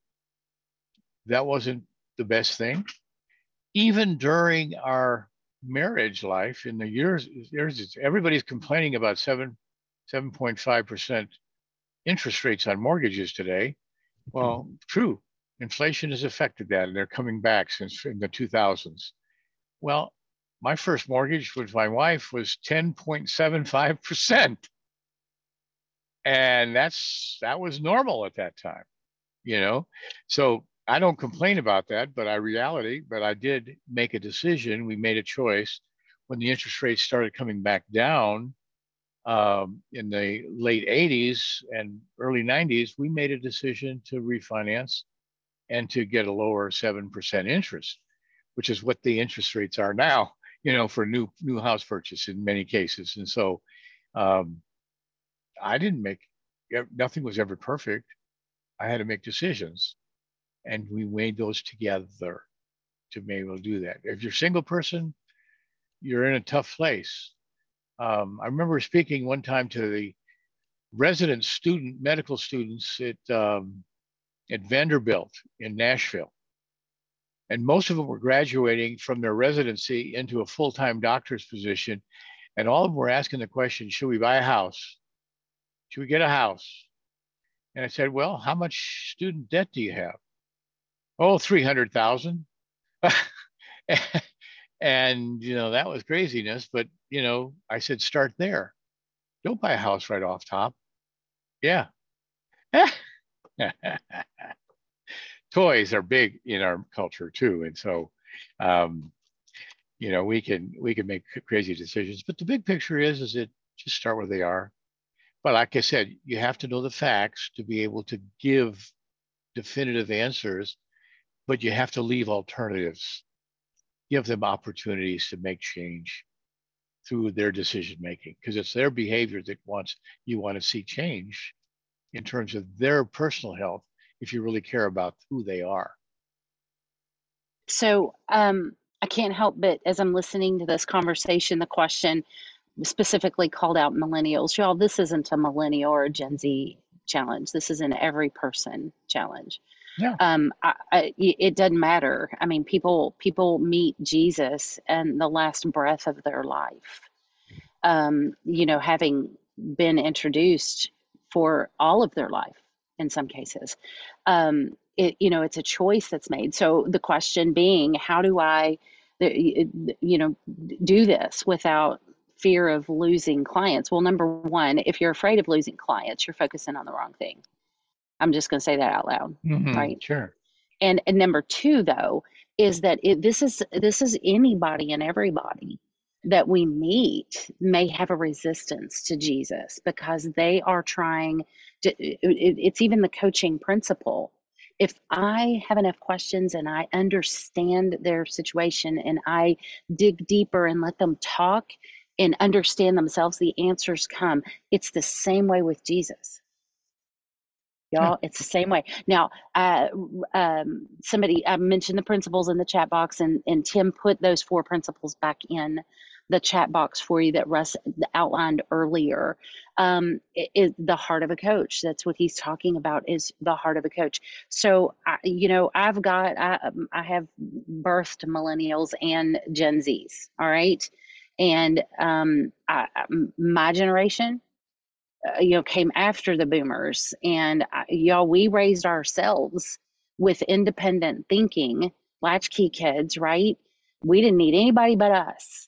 that wasn't the best thing. Even during our marriage life in the years, years everybody's complaining about seven, 7.5% interest rates on mortgages today. Well, mm-hmm. true, inflation has affected that and they're coming back since in the 2000s. Well, my first mortgage with my wife was 10.75%. And that's that was normal at that time, you know. So I don't complain about that, but I reality, but I did make a decision. We made a choice when the interest rates started coming back down um, in the late 80s and early 90s. We made a decision to refinance and to get a lower 7% interest, which is what the interest rates are now, you know, for new new house purchase in many cases. And so um, I didn't make, nothing was ever perfect. I had to make decisions and we made those together to be able to do that. If you're a single person, you're in a tough place. Um, I remember speaking one time to the resident student, medical students at um, at Vanderbilt in Nashville. And most of them were graduating from their residency into a full time doctor's position. And all of them were asking the question should we buy a house? Should we get a house? And I said, well, how much student debt do you have? Oh, 300,000. *laughs* and, you know, that was craziness. But, you know, I said, start there. Don't buy a house right off top. Yeah. *laughs* toys are big in our culture too, and so um, you know we can we can make crazy decisions. But the big picture is is it just start where they are. But like I said, you have to know the facts to be able to give definitive answers, but you have to leave alternatives. Give them opportunities to make change through their decision making because it's their behavior that wants you want to see change in terms of their personal health if you really care about who they are. So um, I can't help but as I'm listening to this conversation, the question specifically called out millennials. Y'all, this isn't a millennial or a Gen Z challenge. This is an every person challenge. Yeah. Um, I, I, it doesn't matter. I mean, people people meet Jesus and the last breath of their life. Um, you know, having been introduced for all of their life in some cases. Um, it, you know, it's a choice that's made. So the question being, how do I, you know, do this without fear of losing clients? Well, number one, if you're afraid of losing clients, you're focusing on the wrong thing. I'm just going to say that out loud, mm-hmm, right? Sure. And and number two, though, is that it, this is this is anybody and everybody that we meet may have a resistance to Jesus because they are trying to, it's even the coaching principle. If I have enough questions and I understand their situation and I dig deeper and let them talk and understand themselves, the answers come. It's the same way with Jesus. Y'all, it's the same way. Now, uh, um, somebody I mentioned the principles in the chat box, and, and Tim put those four principles back in the chat box for you that Russ outlined earlier um, is the heart of a coach. That's what he's talking about is the heart of a coach. So, I, you know, I've got, I, um, I have birthed millennials and Gen Zs. All right. And um, I, my generation, uh, you know, came after the boomers. And I, y'all, we raised ourselves with independent thinking, latchkey kids, right? We didn't need anybody but us.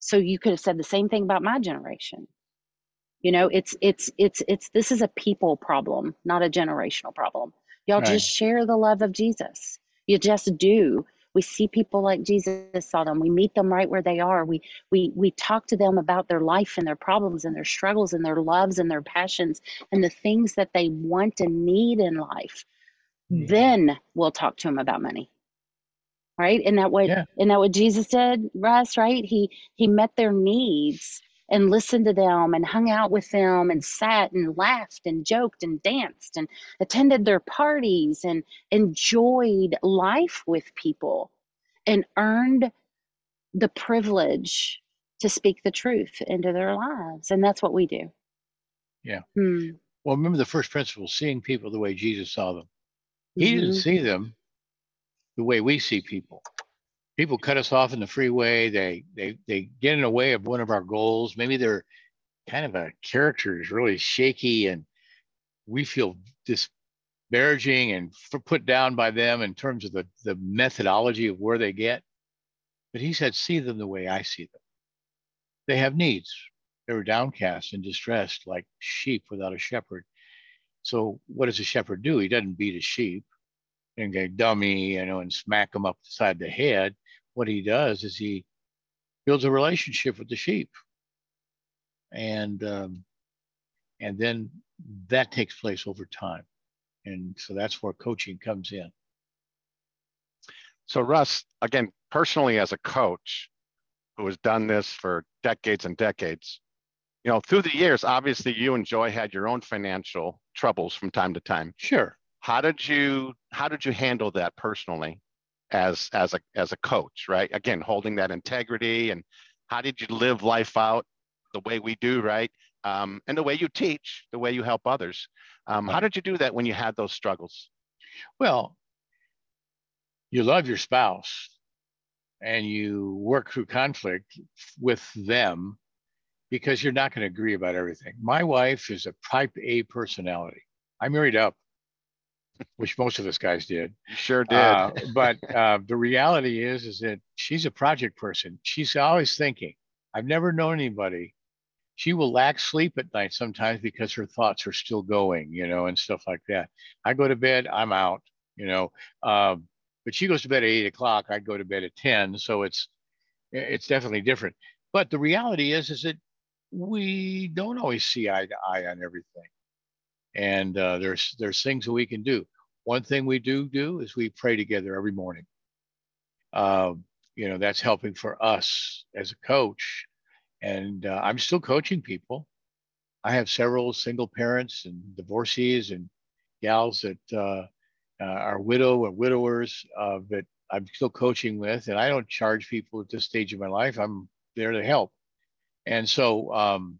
So you could have said the same thing about my generation. You know, it's it's it's it's this is a people problem, not a generational problem. Y'all right. just share the love of Jesus. You just do. We see people like Jesus saw them. We meet them right where they are. We we we talk to them about their life and their problems and their struggles and their loves and their passions and the things that they want and need in life. Mm. Then we'll talk to them about money right? And that what yeah. and that what Jesus did, Russ, right? He he met their needs and listened to them and hung out with them and sat and laughed and joked and danced and attended their parties and enjoyed life with people and earned the privilege to speak the truth into their lives. And that's what we do. Yeah. Hmm. Well, remember the first principle seeing people the way Jesus saw them. He mm-hmm. didn't see them the way we see people. People cut us off in the freeway. They they they get in the way of one of our goals. Maybe they're kind of a character is really shaky, and we feel disparaging and put down by them in terms of the the methodology of where they get. But he said, "See them the way I see them. They have needs. They were downcast and distressed, like sheep without a shepherd." So what does a shepherd do? He doesn't beat a sheep and get dummy, you know, and smack them up the side of the head. What he does is he builds a relationship with the sheep, and um, and then that takes place over time, and so that's where coaching comes in. So Russ, again, personally as a coach who has done this for decades and decades, you know, through the years, obviously you and Joy had your own financial troubles from time to time. Sure. How did you how did you handle that personally as as a as a coach, right? Again, holding that integrity and how did you live life out the way we do, right? Um, and the way you teach, the way you help others. Um, how did you do that when you had those struggles? Well, you love your spouse and you work through conflict with them because you're not going to agree about everything. My wife is a type A personality. I married up, which most of us guys did. You sure did. Uh, *laughs* but uh, the reality is, is that she's a project person. She's always thinking. I've never known anybody. She will lack sleep at night sometimes because her thoughts are still going, you know, and stuff like that. I go to bed, I'm out, you know. Um, but she goes to bed at eight o'clock. I go to bed at ten, so it's it's definitely different. But the reality is, is that we don't always see eye to eye on everything. And uh, there's there's things that we can do. One thing we do do is we pray together every morning. Um, you know, that's helping for us as a coach. And uh, I'm still coaching people. I have several single parents and divorcees and gals that uh, uh are widow or widowers uh, that I'm still coaching with. And I don't charge people at this stage of my life. I'm there to help. And so um,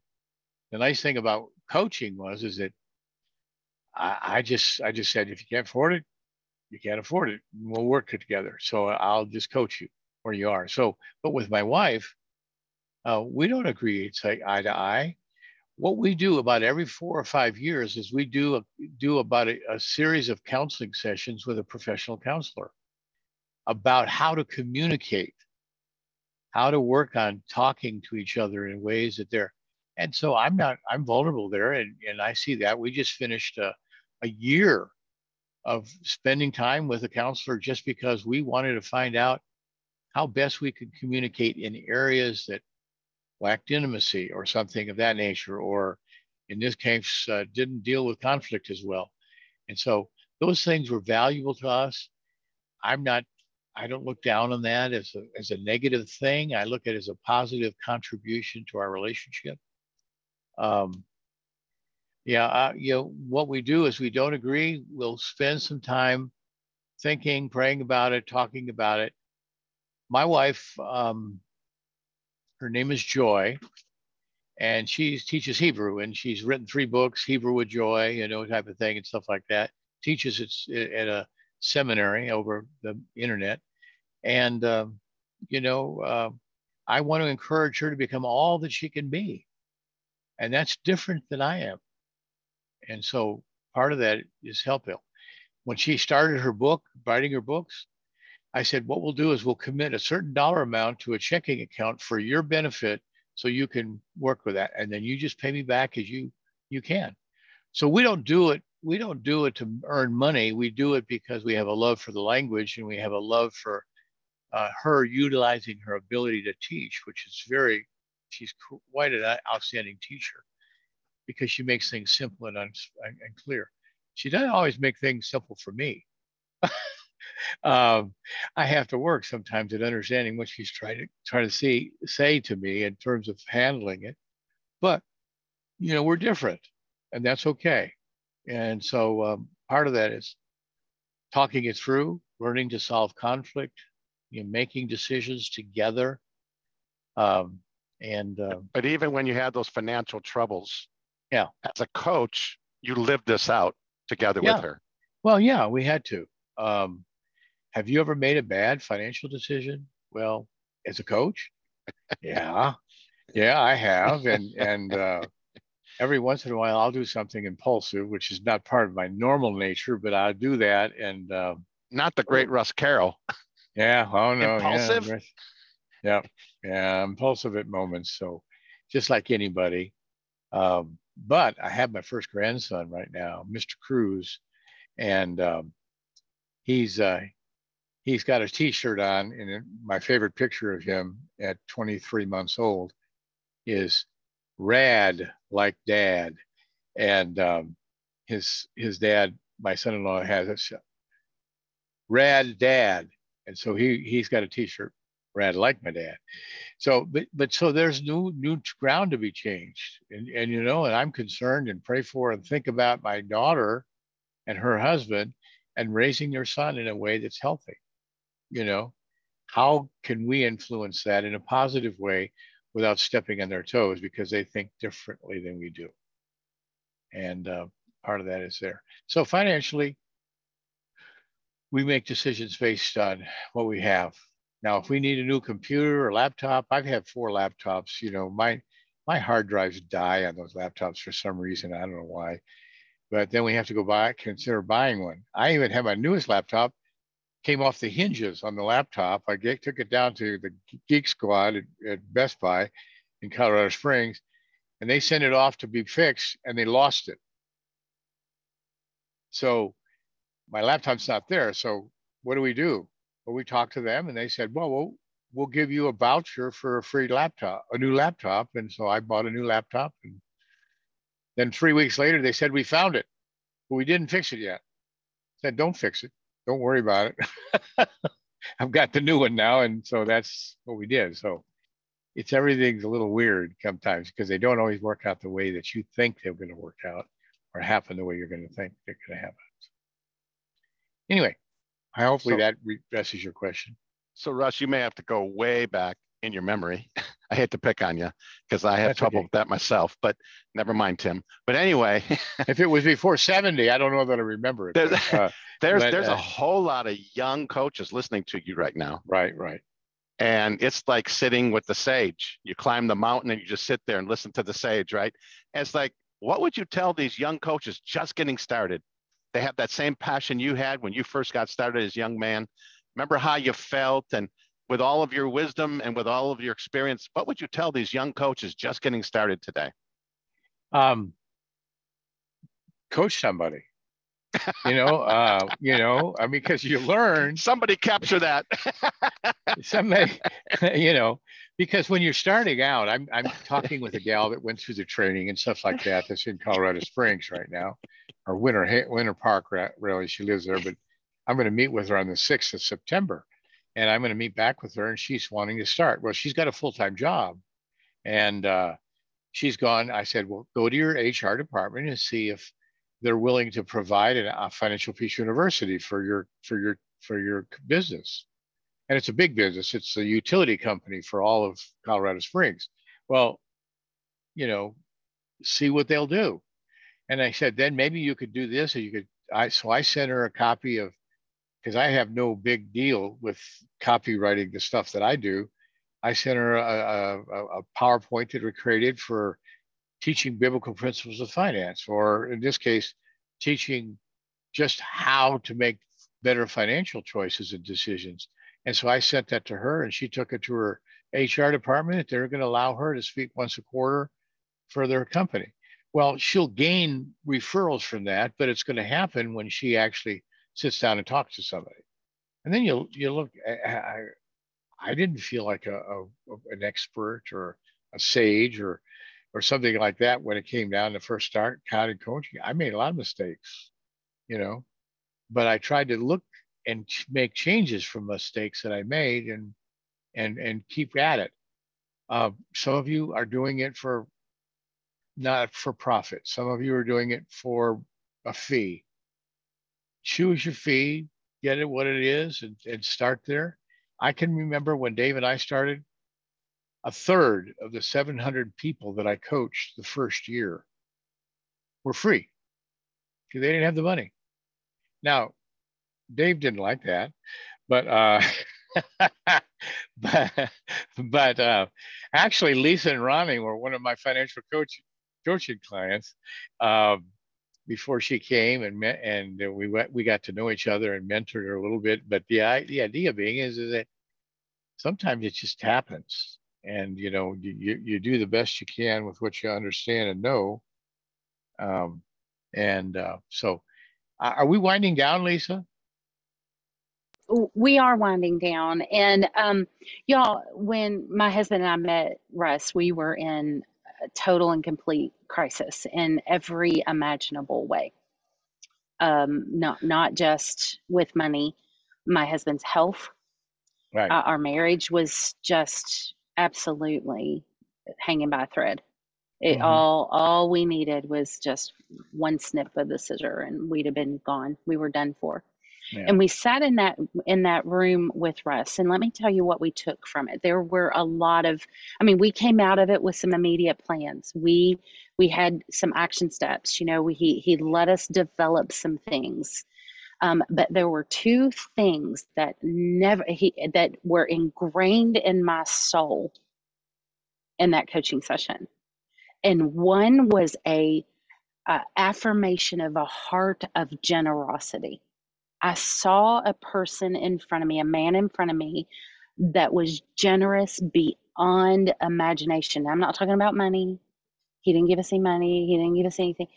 the nice thing about coaching was is that I, I, just I just said if you can't afford it, you can't afford it. We'll work it together. So I'll just coach you where you are. So, but with my wife, uh, we don't agree. It's like eye to eye. What we do about every four or five years is we do a, do about a, a series of counseling sessions with a professional counselor about how to communicate how to work on talking to each other in ways that they're and so i'm not i'm vulnerable there and, and i see that we just finished a, a year of spending time with a counselor just because we wanted to find out how best we could communicate in areas that lacked intimacy or something of that nature or in this case uh, didn't deal with conflict as well and so those things were valuable to us i'm not I don't look down on that as a, as a negative thing. I look at it as a positive contribution to our relationship. Um, yeah, uh, you know, what we do is we don't agree. We'll spend some time thinking, praying about it, talking about it. My wife, um, her name is Joy, and she teaches Hebrew, and she's written three books, Hebrew with Joy, you know, type of thing, and stuff like that. Teaches it at a seminary over the internet. And, uh, you know, uh, I want to encourage her to become all that she can be. And that's different than I am. And so part of that is help helpful. When she started her book, writing her books, I said, what we'll do is we'll commit a certain dollar amount to a checking account for your benefit so you can work with that. And then you just pay me back as you you can. So we don't do it we don't do it to earn money. We do it because we have a love for the language and we have a love for uh, her utilizing her ability to teach, which is very, she's quite an outstanding teacher because she makes things simple and, and clear. She doesn't always make things simple for me. *laughs* um, I have to work sometimes at understanding what she's trying to try to see say to me in terms of handling it. but you know we're different, and that's okay. And so um, part of that is talking it through, learning to solve conflict, you know, making decisions together. Um, and uh, but even when you had those financial troubles, yeah, as a coach, you lived this out together yeah. with her. Well, yeah, we had to. Um, have you ever made a bad financial decision? Well, as a coach, yeah, yeah, I have, and and uh, every once in a while I'll do something impulsive, which is not part of my normal nature, but I do that, and uh, not the great Russ Carroll. Yeah, oh no, impulsive. Yeah, yeah, yeah, impulsive at moments. So, just like anybody. Um, but I have my first grandson right now, Mr. Cruz, and um, he's uh, he's got a T-shirt on, and my favorite picture of him at 23 months old is "Rad like Dad," and um, his his dad, my son-in-law, has a "Rad Dad," and so he he's got a T-shirt "Rad like my dad." So, but but so there's new new ground to be changed, and and you know, and I'm concerned and pray for and think about my daughter and her husband and raising their son in a way that's healthy. You know how can we influence that in a positive way without stepping on their toes because they think differently than we do? And uh, part of that is there. So financially we make decisions based on what we have now if we need a new computer or laptop i've had four laptops you know my my hard drives die on those laptops for some reason i don't know why but then we have to go buy consider buying one i even have my newest laptop came off the hinges on the laptop. I get, took it down to the Geek Squad at, at, Best Buy in Colorado Springs, and they sent it off to be fixed, and they lost it. So my laptop's not there. So what do we do? Well, we talked to them, and they said, "Well, we'll we'll give you a voucher for a free laptop, a new laptop." And so I bought a new laptop, and then three weeks later, they said we found it, but we didn't fix it yet. I said, "Don't fix it." don't worry about it. *laughs* I've got the new one now. And so that's what we did. So it's everything's a little weird sometimes because they don't always work out the way that you think they're going to work out or happen the way you're going to think they're going to happen. Anyway, I hopefully so, that addresses your question. So Russ, you may have to go way back in your memory. *laughs* I hate to pick on you because I have That's trouble okay. with that myself, but never mind, Tim. But anyway, if it was before 70, I don't know that I remember it. There's, but, uh, *laughs* there's, but, there's uh, a whole lot of young coaches listening to you right now. Right, right. And it's like sitting with the sage. You climb the mountain and you just sit there and listen to the sage, right? And it's like, what would you tell these young coaches just getting started? They have that same passion you had when you first got started as a young man. Remember how you felt and with all of your wisdom and with all of your experience, what would you tell these young coaches just getting started today? Um, coach somebody. You know, uh, you know, I mean, because you learn. Somebody capture that. *laughs* somebody, *laughs* you know, because when you're starting out, I'm I'm talking with a gal that went through the training and stuff like that. That's in Colorado Springs right now, or Winter Winter Park, really. She lives there, but I'm going to meet with her on the 6th of September and I'm going to meet back with her, and she's wanting to start. Well, she's got a full time job, and uh, she's gone. I said, well, go to your HR department and see if they're willing to provide a financial peace university for your for your for your business. And it's a big business. It's a utility company for all of Colorado Springs. Well, you know, see what they'll do. And I said, then maybe you could do this, or you could. I so I sent her a copy of because I have no big deal with copywriting the stuff that I do. I sent her a, a, a, PowerPoint that we created for teaching biblical principles of finance, or in this case, teaching just how to make better financial choices and decisions. And so I sent that to her, and she took it to her HR department. They're going to allow her to speak once a quarter for their company. Well, she'll gain referrals from that, but it's going to happen when she actually sits down and talks to somebody. And then you you look. I, I didn't feel like a, a, an expert or a sage or or something like that when it came down to first start counting coaching. I made a lot of mistakes, you know, but I tried to look and make changes from mistakes that I made and and and keep at it. Uh, some of you are doing it for not for profit. Some of you are doing it for a fee. Choose your fee, get it what it is, and, and start there. I can remember when Dave and I started, a third of the 700 people that I coached the first year were free because they didn't have the money. Now, Dave didn't like that, but uh, *laughs* but but uh, actually, Lisa and Ronnie were one of my financial coach coaching clients um, before she came, and met, and we went, we got to know each other and mentored her a little bit. But the the idea being is, is that sometimes it just happens, and you know you you do the best you can with what you understand and know. Um, and uh, so, are we winding down, Lisa? we are winding down and um, y'all when my husband and i met russ we were in total and complete crisis in every imaginable way um, not not just with money my husband's health right. uh, our marriage was just absolutely hanging by a thread it mm-hmm. all all we needed was just one snip of the scissor and we'd have been gone we were done for yeah. And we sat in that in that room with Russ, and let me tell you what we took from it. There were a lot of, I mean, we came out of it with some immediate plans. We we had some action steps. You know, we, he he let us develop some things. Um, but there were two things that never he that were ingrained in my soul in that coaching session, and one was a, affirmation of a heart of generosity I saw a person in front of me, a man in front of me that was generous beyond imagination. I'm not talking about money. He didn't give us any money, he didn't give us anything.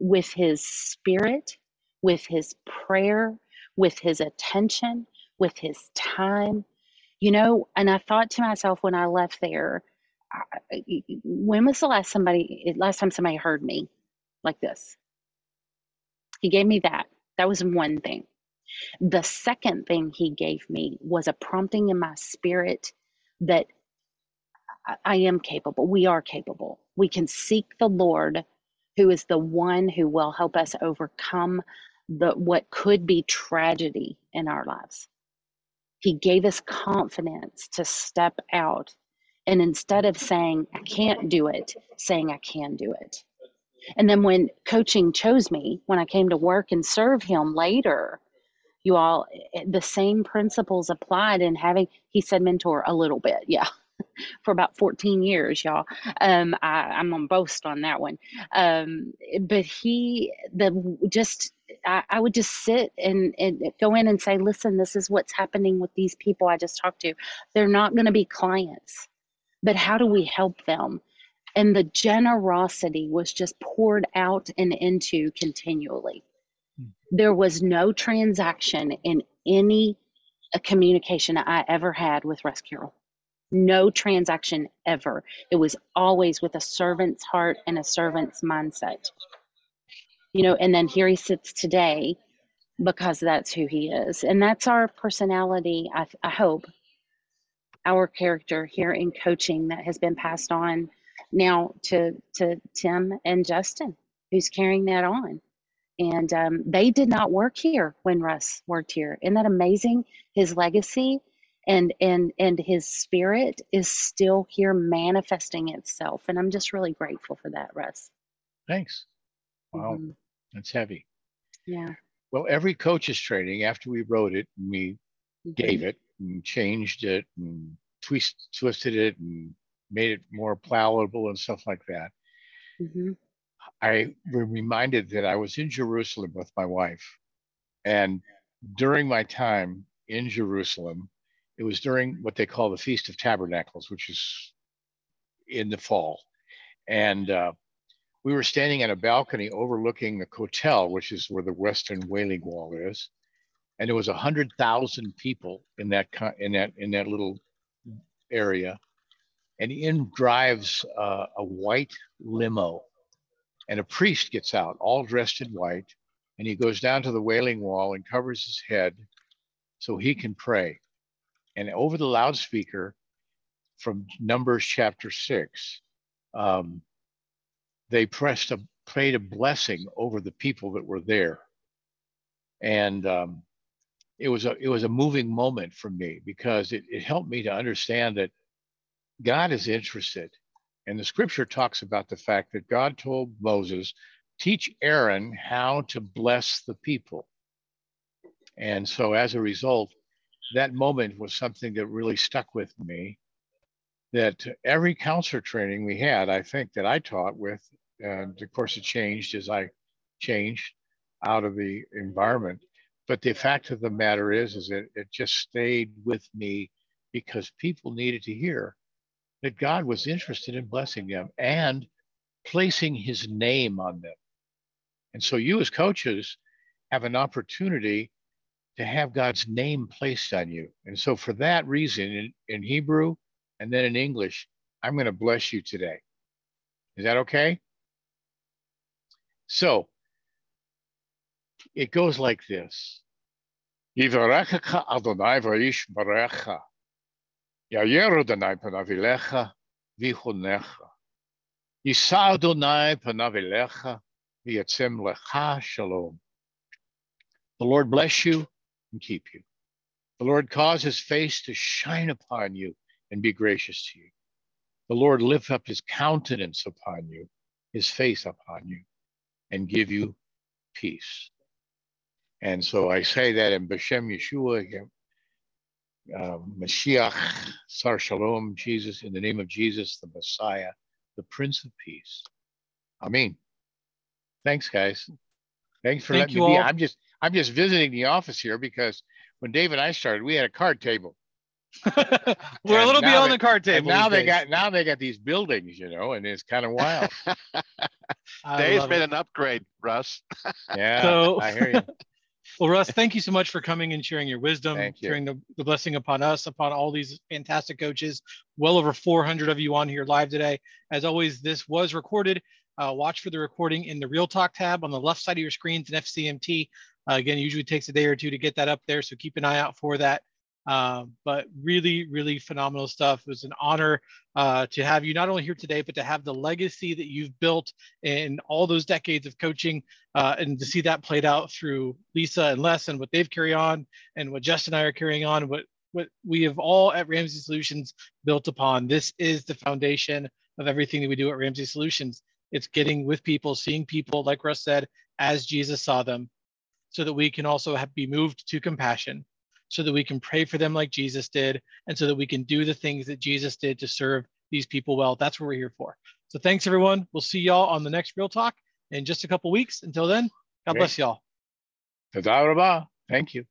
With his spirit, with his prayer, with his attention, with his time. You know, and I thought to myself when I left there, when was the last somebody last time somebody heard me like this? He gave me that. That was one thing. The second thing he gave me was a prompting in my spirit that I am capable. We are capable. We can seek the Lord, who is the one who will help us overcome the what could be tragedy in our lives. He gave us confidence to step out and instead of saying I can't do it, saying I can do it. And then when coaching chose me, when I came to work and serve him later, you all, eh, the same principles applied in having, he said mentor a little bit, yeah. *laughs* For about 14 years, y'all. Um, I, I'm gonna boast on that one. Um, but he, the just, I, I would just sit and, and go in and say, listen, this is what's happening with these people I just talked to. They're not going to be clients, but how do we help them? and the generosity was just poured out and into continually. Hmm. There was no transaction in any uh, communication I ever had with Carroll. No transaction ever. It was always with a servant's heart and a servant's mindset. You know, and then here he sits today because that's who he is. And that's our personality, I, I hope, our character here in coaching that has been passed on now to to Tim and Justin, who's carrying that on. And um, they did not work here when Russ worked here. Isn't that amazing? His legacy and and and his spirit is still here manifesting itself. And I'm just really grateful for that, Russ. Thanks. Wow, mm-hmm. that's heavy. Yeah. Well, every coach's training after we wrote it, and we mm-hmm. gave it and changed it and twist, twisted it and made it more palatable and stuff like that. Mm-hmm. I was reminded that I was in Jerusalem with my wife. And during my time in Jerusalem, it was during what they call the Feast of Tabernacles, which is in the fall. And uh, we were standing at a balcony overlooking the Kotel, which is where the Western Wailing Wall is. And there was a hundred thousand people in that in that in that little area and in drives uh, a white limo and a priest gets out all dressed in white and he goes down to the wailing wall and covers his head so he can pray and over the loudspeaker from numbers chapter 6 um, they pressed a prayed a blessing over the people that were there, and um, it was a it was a moving moment for me because it, it helped me to understand that God is interested. And the scripture talks about the fact that God told Moses, teach Aaron how to bless the people. And so as a result, that moment was something that really stuck with me. That every counselor training we had, I think that I taught with, and of course it changed as I changed out of the environment. But the fact of the matter is, is it just stayed with me because people needed to hear that God was interested in blessing them and placing his name on them. And so you as coaches have an opportunity to have God's name placed on you. And so for that reason, in, in Hebrew and then in English, I'm going to bless you today. Is that okay? So it goes like this. Adonai Adonai panavilecha panavilecha lecha shalom. The Lord bless you and keep you. The Lord cause his face to shine upon you and be gracious to you. The Lord lift up his countenance upon you, his face upon you, and give you peace. And so I say that in Beshem Yeshua, uh, Mashiach, Sar Shalom, Jesus, in the name of Jesus, the Messiah, the Prince of Peace. Amen. Thanks, guys. Thanks for Thank letting me all. be. I'm just I'm just visiting the office here because when Dave and I started, we had a card table. We're and a little beyond they, the card table. now they days. got now they got these buildings, you know, and it's kind of wild. *laughs* *laughs* Dave's made it. an upgrade, Russ. *laughs* yeah, so, I hear you. Well, Russ, thank you so much for coming and sharing your wisdom, you. sharing the, the blessing upon us, upon all these fantastic coaches. Well over 400 of you on here live today. As always, this was recorded. Uh, watch for the recording in the Real Talk tab on the left side of your screens in FCMT. Uh, again, usually takes a day or two to get that up there, so keep an eye out for that. Um, but really, really phenomenal stuff. It was an honor uh, to have you not only here today, but to have the legacy that you've built in all those decades of coaching uh, and to see that played out through Lisa and Les and what they've carried on and what Justin and I are carrying on, what, what we have all at Ramsey Solutions built upon. This is the foundation of everything that we do at Ramsey Solutions. It's getting with people, seeing people, like Russ said, as Jesus saw them, so that we can also have, be moved to compassion so that we can pray for them like Jesus did, and so that we can do the things that Jesus did to serve these people well. That's what we're here for. So thanks, everyone. We'll see y'all on the next Real Talk in just a couple weeks. Until then, God Great. bless y'all. Thank you.